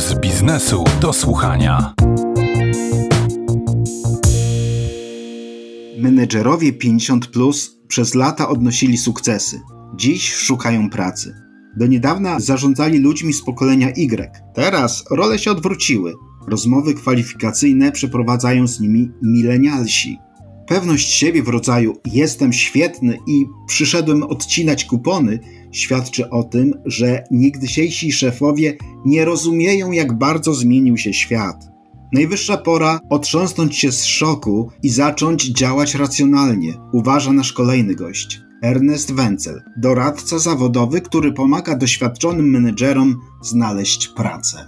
z biznesu do słuchania. Menedżerowie 50 plus przez lata odnosili sukcesy. Dziś szukają pracy. Do niedawna zarządzali ludźmi z pokolenia Y. Teraz role się odwróciły. Rozmowy kwalifikacyjne przeprowadzają z nimi milenialsi. Pewność siebie w rodzaju jestem świetny i przyszedłem odcinać kupony świadczy o tym, że niegdysiejsi szefowie nie rozumieją, jak bardzo zmienił się świat. Najwyższa pora otrząsnąć się z szoku i zacząć działać racjonalnie, uważa nasz kolejny gość. Ernest Wenzel, doradca zawodowy, który pomaga doświadczonym menedżerom znaleźć pracę.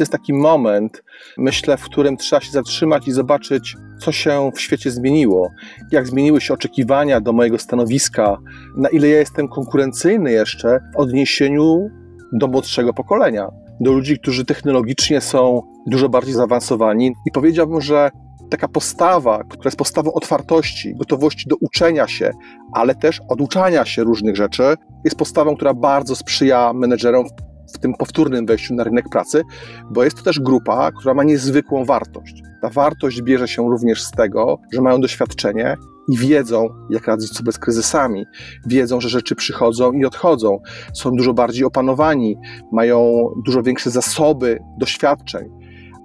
To jest taki moment, myślę, w którym trzeba się zatrzymać i zobaczyć, co się w świecie zmieniło, jak zmieniły się oczekiwania do mojego stanowiska, na ile ja jestem konkurencyjny jeszcze w odniesieniu do młodszego pokolenia, do ludzi, którzy technologicznie są dużo bardziej zaawansowani. I powiedziałbym, że taka postawa, która jest postawą otwartości, gotowości do uczenia się, ale też oduczania się różnych rzeczy, jest postawą, która bardzo sprzyja menedżerom w tym powtórnym wejściu na rynek pracy, bo jest to też grupa, która ma niezwykłą wartość. Ta wartość bierze się również z tego, że mają doświadczenie i wiedzą, jak radzić sobie z kryzysami, wiedzą, że rzeczy przychodzą i odchodzą, są dużo bardziej opanowani, mają dużo większe zasoby doświadczeń,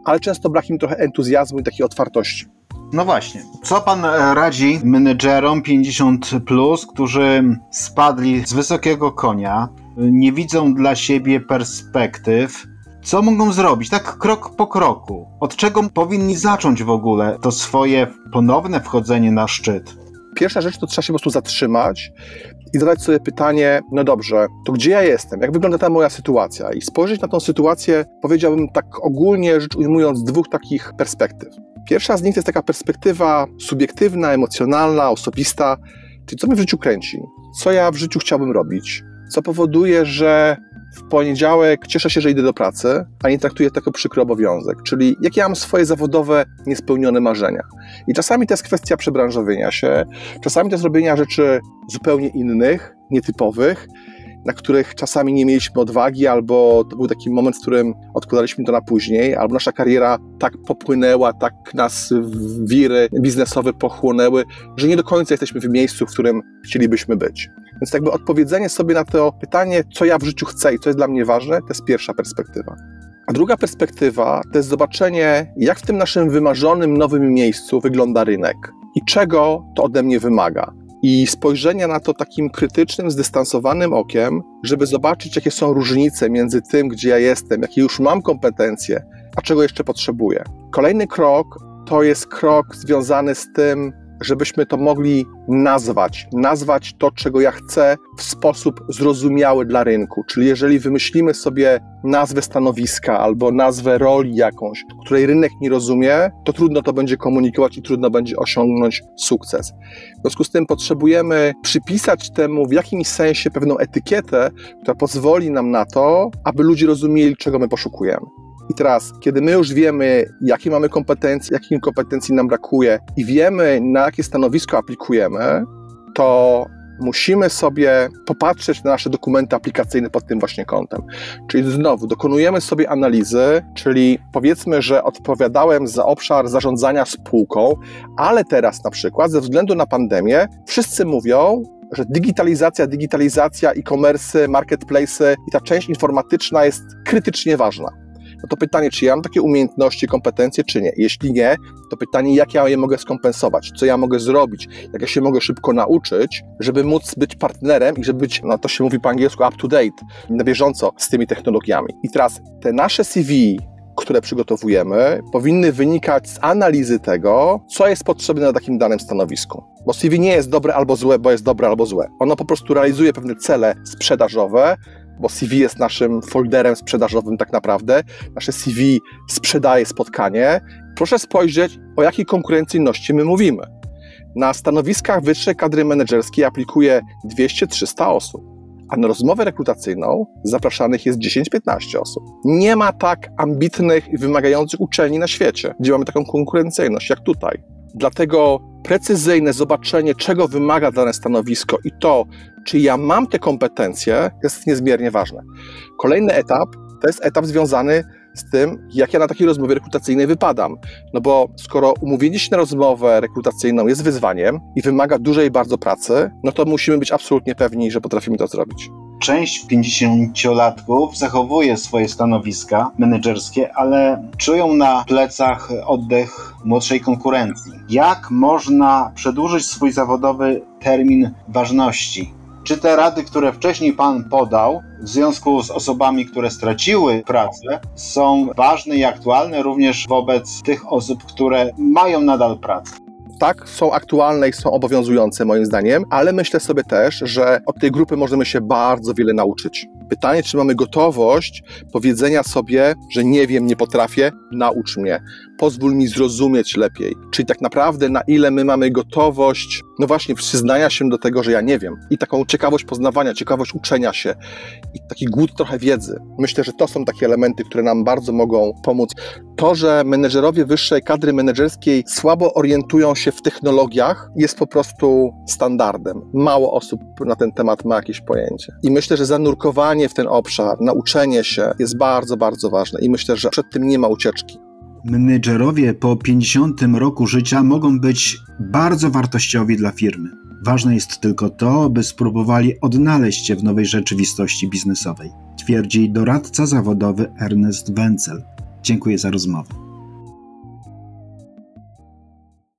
ale często brak im trochę entuzjazmu i takiej otwartości. No właśnie. Co pan e, radzi menedżerom 50, plus, którzy spadli z wysokiego konia, nie widzą dla siebie perspektyw? Co mogą zrobić, tak krok po kroku? Od czego powinni zacząć w ogóle to swoje ponowne wchodzenie na szczyt? Pierwsza rzecz to trzeba się po prostu zatrzymać i zadać sobie pytanie, no dobrze, to gdzie ja jestem? Jak wygląda ta moja sytuacja? I spojrzeć na tą sytuację, powiedziałbym tak ogólnie rzecz ujmując, z dwóch takich perspektyw. Pierwsza z nich to jest taka perspektywa subiektywna, emocjonalna, osobista, czyli co mnie w życiu kręci, co ja w życiu chciałbym robić, co powoduje, że w poniedziałek cieszę się, że idę do pracy, a nie traktuję tego przykry obowiązek, czyli jakie ja mam swoje zawodowe niespełnione marzenia. I czasami to jest kwestia przebranżowienia się, czasami to jest robienia rzeczy zupełnie innych, nietypowych, na których czasami nie mieliśmy odwagi, albo to był taki moment, w którym odkładaliśmy to na później, albo nasza kariera tak popłynęła, tak nas wiry biznesowe pochłonęły, że nie do końca jesteśmy w miejscu, w którym chcielibyśmy być. Więc jakby odpowiedzenie sobie na to pytanie, co ja w życiu chcę i co jest dla mnie ważne, to jest pierwsza perspektywa. A druga perspektywa to jest zobaczenie, jak w tym naszym wymarzonym nowym miejscu wygląda rynek i czego to ode mnie wymaga i spojrzenia na to takim krytycznym, zdystansowanym okiem, żeby zobaczyć, jakie są różnice między tym, gdzie ja jestem, jakie już mam kompetencje, a czego jeszcze potrzebuję. Kolejny krok to jest krok związany z tym, żebyśmy to mogli nazwać, nazwać to, czego ja chcę w sposób zrozumiały dla rynku. Czyli jeżeli wymyślimy sobie nazwę stanowiska albo nazwę roli jakąś, której rynek nie rozumie, to trudno to będzie komunikować i trudno będzie osiągnąć sukces. W związku z tym potrzebujemy przypisać temu w jakimś sensie pewną etykietę, która pozwoli nam na to, aby ludzie rozumieli, czego my poszukujemy. I teraz, kiedy my już wiemy, jakie mamy kompetencje, jakich kompetencji nam brakuje i wiemy, na jakie stanowisko aplikujemy, to musimy sobie popatrzeć na nasze dokumenty aplikacyjne pod tym właśnie kątem. Czyli znowu dokonujemy sobie analizy, czyli powiedzmy, że odpowiadałem za obszar zarządzania spółką, ale teraz na przykład ze względu na pandemię wszyscy mówią, że digitalizacja, digitalizacja, e-commerce, marketplace i ta część informatyczna jest krytycznie ważna no to pytanie, czy ja mam takie umiejętności, kompetencje, czy nie. Jeśli nie, to pytanie, jak ja je mogę skompensować, co ja mogę zrobić, jak ja się mogę szybko nauczyć, żeby móc być partnerem i żeby być, no to się mówi po angielsku, up to date, na bieżąco z tymi technologiami. I teraz te nasze CV, które przygotowujemy, powinny wynikać z analizy tego, co jest potrzebne na takim danym stanowisku. Bo CV nie jest dobre albo złe, bo jest dobre albo złe. Ono po prostu realizuje pewne cele sprzedażowe, bo CV jest naszym folderem sprzedażowym tak naprawdę. Nasze CV sprzedaje spotkanie. Proszę spojrzeć, o jakiej konkurencyjności my mówimy. Na stanowiskach wyższej kadry menedżerskiej aplikuje 200-300 osób, a na rozmowę rekrutacyjną zapraszanych jest 10-15 osób. Nie ma tak ambitnych i wymagających uczelni na świecie, gdzie mamy taką konkurencyjność jak tutaj. Dlatego precyzyjne zobaczenie, czego wymaga dane stanowisko i to, czy ja mam te kompetencje, jest niezmiernie ważne. Kolejny etap to jest etap związany z tym, jak ja na takiej rozmowie rekrutacyjnej wypadam. No bo skoro umówienie się na rozmowę rekrutacyjną jest wyzwaniem i wymaga dużej bardzo pracy, no to musimy być absolutnie pewni, że potrafimy to zrobić. Część 50-latków zachowuje swoje stanowiska menedżerskie, ale czują na plecach oddech młodszej konkurencji. Jak można przedłużyć swój zawodowy termin ważności? Czy te rady, które wcześniej Pan podał, w związku z osobami, które straciły pracę, są ważne i aktualne również wobec tych osób, które mają nadal pracę? tak, są aktualne i są obowiązujące moim zdaniem, ale myślę sobie też, że od tej grupy możemy się bardzo wiele nauczyć. Pytanie, czy mamy gotowość powiedzenia sobie, że nie wiem, nie potrafię, naucz mnie, pozwól mi zrozumieć lepiej. Czyli tak naprawdę, na ile my mamy gotowość, no właśnie, przyznania się do tego, że ja nie wiem, i taką ciekawość poznawania, ciekawość uczenia się, i taki głód trochę wiedzy. Myślę, że to są takie elementy, które nam bardzo mogą pomóc. To, że menedżerowie wyższej kadry menedżerskiej słabo orientują się w technologiach, jest po prostu standardem. Mało osób na ten temat ma jakieś pojęcie. I myślę, że zanurkowanie w ten obszar, nauczenie się jest bardzo, bardzo ważne. I myślę, że przed tym nie ma ucieczki. Menedżerowie po 50 roku życia mogą być bardzo wartościowi dla firmy. Ważne jest tylko to, by spróbowali odnaleźć się w nowej rzeczywistości biznesowej, twierdzi doradca zawodowy Ernest Wenzel. Dziękuję za rozmowę.